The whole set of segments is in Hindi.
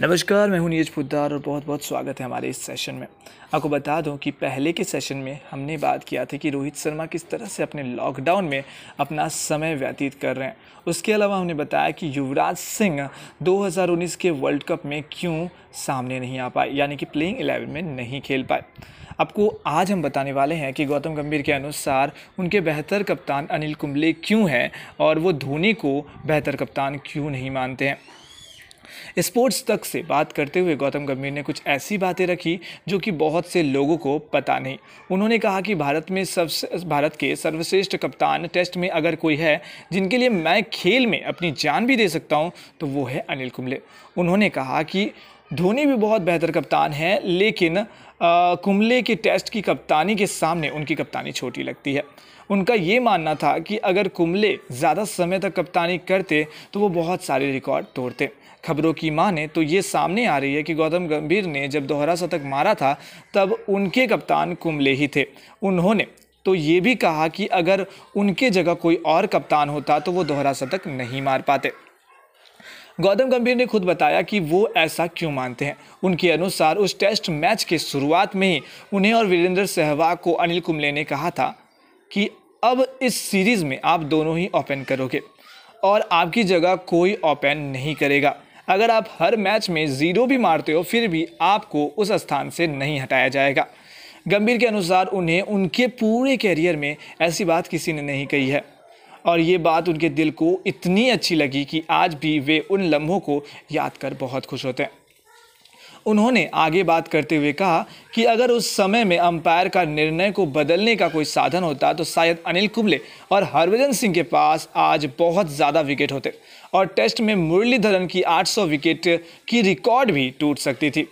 नमस्कार, मैं हूँ नीरज पुद्दार और बहुत बहुत स्वागत है हमारे इस सेशन में। आपको बता दूँ कि पहले के सेशन में हमने बात किया था कि रोहित शर्मा किस तरह से अपने लॉकडाउन में अपना समय व्यतीत कर रहे हैं। उसके अलावा हमने बताया कि युवराज सिंह 2019 के वर्ल्ड कप में क्यों सामने नहीं आ पाए, यानी कि प्लेइंग एलेवन में नहीं खेल पाए। आपको आज हम बताने वाले हैं कि गौतम गंभीर के अनुसार उनके बेहतर कप्तान अनिल कुंबले क्यों हैं और वो धोनी को बेहतर कप्तान क्यों नहीं मानते हैं। स्पोर्ट्स तक से बात करते हुए गौतम गंभीर ने कुछ ऐसी बातें रखी जो कि बहुत से लोगों को पता नहीं। उन्होंने कहा कि भारत में सब भारत के सर्वश्रेष्ठ कप्तान टेस्ट में अगर कोई है जिनके लिए मैं खेल में अपनी जान भी दे सकता हूँ तो वो है अनिल कुंबले। उन्होंने कहा कि धोनी भी बहुत बेहतर कप्तान है, लेकिन कुंबले के टेस्ट की कप्तानी के सामने उनकी कप्तानी छोटी लगती है। उनका ये मानना था कि अगर कुंबले ज़्यादा समय तक कप्तानी करते तो वो बहुत सारे रिकॉर्ड तोड़ते। खबरों की माने तो ये सामने आ रही है कि गौतम गंभीर ने जब दोहरा शतक मारा था, तब उनके कप्तान कुंबले ही थे। उन्होंने तो ये भी कहा कि अगर उनके जगह कोई और कप्तान होता तो वो दोहरा शतक नहीं मार पाते। गौतम गंभीर ने खुद बताया कि वो ऐसा क्यों मानते हैं? उनके अनुसार उस टेस्ट मैच के शुरुआत में ही उन्हें और वीरेंद्र सहवाग को अनिल कुंबले ने कहा था कि अब इस सीरीज़ में आप दोनों ही ओपन करोगे और आपकी जगह कोई ओपन नहीं करेगा। अगर आप हर मैच में ज़ीरो भी मारते हो, फिर भी आपको उस स्थान से नहीं हटाया जाएगा। गंभीर के अनुसार उन्हें उनके पूरे कैरियर में ऐसी बात किसी ने नहीं कही है। और ये बात उनके दिल को इतनी अच्छी लगी कि आज भी वे उन लम्हों को याद कर बहुत खुश होते हैं। उन्होंने आगे बात करते हुए कहा कि अगर उस समय में अंपायर का निर्णय को बदलने का कोई साधन होता तो शायद अनिल कुंबले और हरभजन सिंह के पास आज बहुत ज़्यादा विकेट होते और टेस्ट में मुरलीधरन की 800 विकेट की रिकॉर्ड भी टूट सकती थी।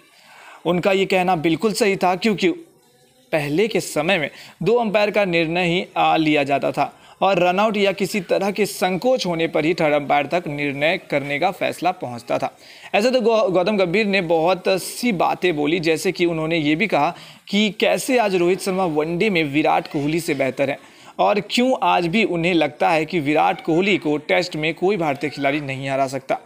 उनका ये कहना बिल्कुल सही था, क्योंकि पहले के समय में दो अंपायर का निर्णय ही आ लिया जाता था। और रनआउट या किसी तरह के संकोच होने पर ही थर्ड अंपायर तक निर्णय करने का फैसला पहुँचता था। ऐसे तो गौतम गंभीर ने बहुत सी बातें बोली, जैसे कि उन्होंने ये भी कहा कि कैसे आज रोहित शर्मा वनडे में विराट कोहली से बेहतर है। और क्यों आज भी उन्हें लगता है कि विराट कोहली को टेस्ट में कोई भारतीय खिलाड़ी नहीं हरा सकता?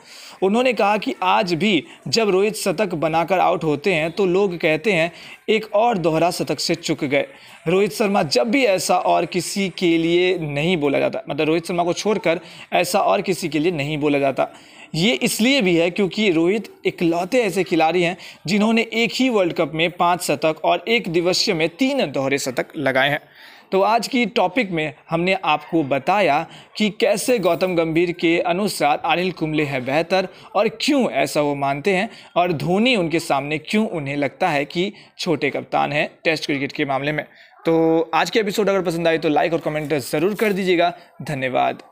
उन्होंने कहा कि आज भी जब रोहित शतक बनाकर आउट होते हैं तो लोग कहते हैं, एक और दोहरा शतक से चुक गए। रोहित शर्मा जब भी ऐसा और किसी के लिए नहीं बोला जाता मतलब रोहित शर्मा को छोड़कर ऐसा और किसी के लिए नहीं बोला जाता। ये इसलिए भी है क्योंकि रोहित इकलौते ऐसे खिलाड़ी हैं, जिन्होंने एक ही वर्ल्ड कप में पाँच शतक और एक दिवसीय में तीन दोहरे शतक लगाए हैं। तो आज की टॉपिक में हमने आपको बताया कि कैसे गौतम गंभीर के अनुसार अनिल कुंबले है बेहतर और क्यों ऐसा वो मानते हैं और धोनी उनके सामने क्यों उन्हें लगता है कि छोटे कप्तान हैं टेस्ट क्रिकेट के मामले में। तो आज के एपिसोड अगर पसंद आए तो लाइक और कमेंट ज़रूर कर दीजिएगा। धन्यवाद।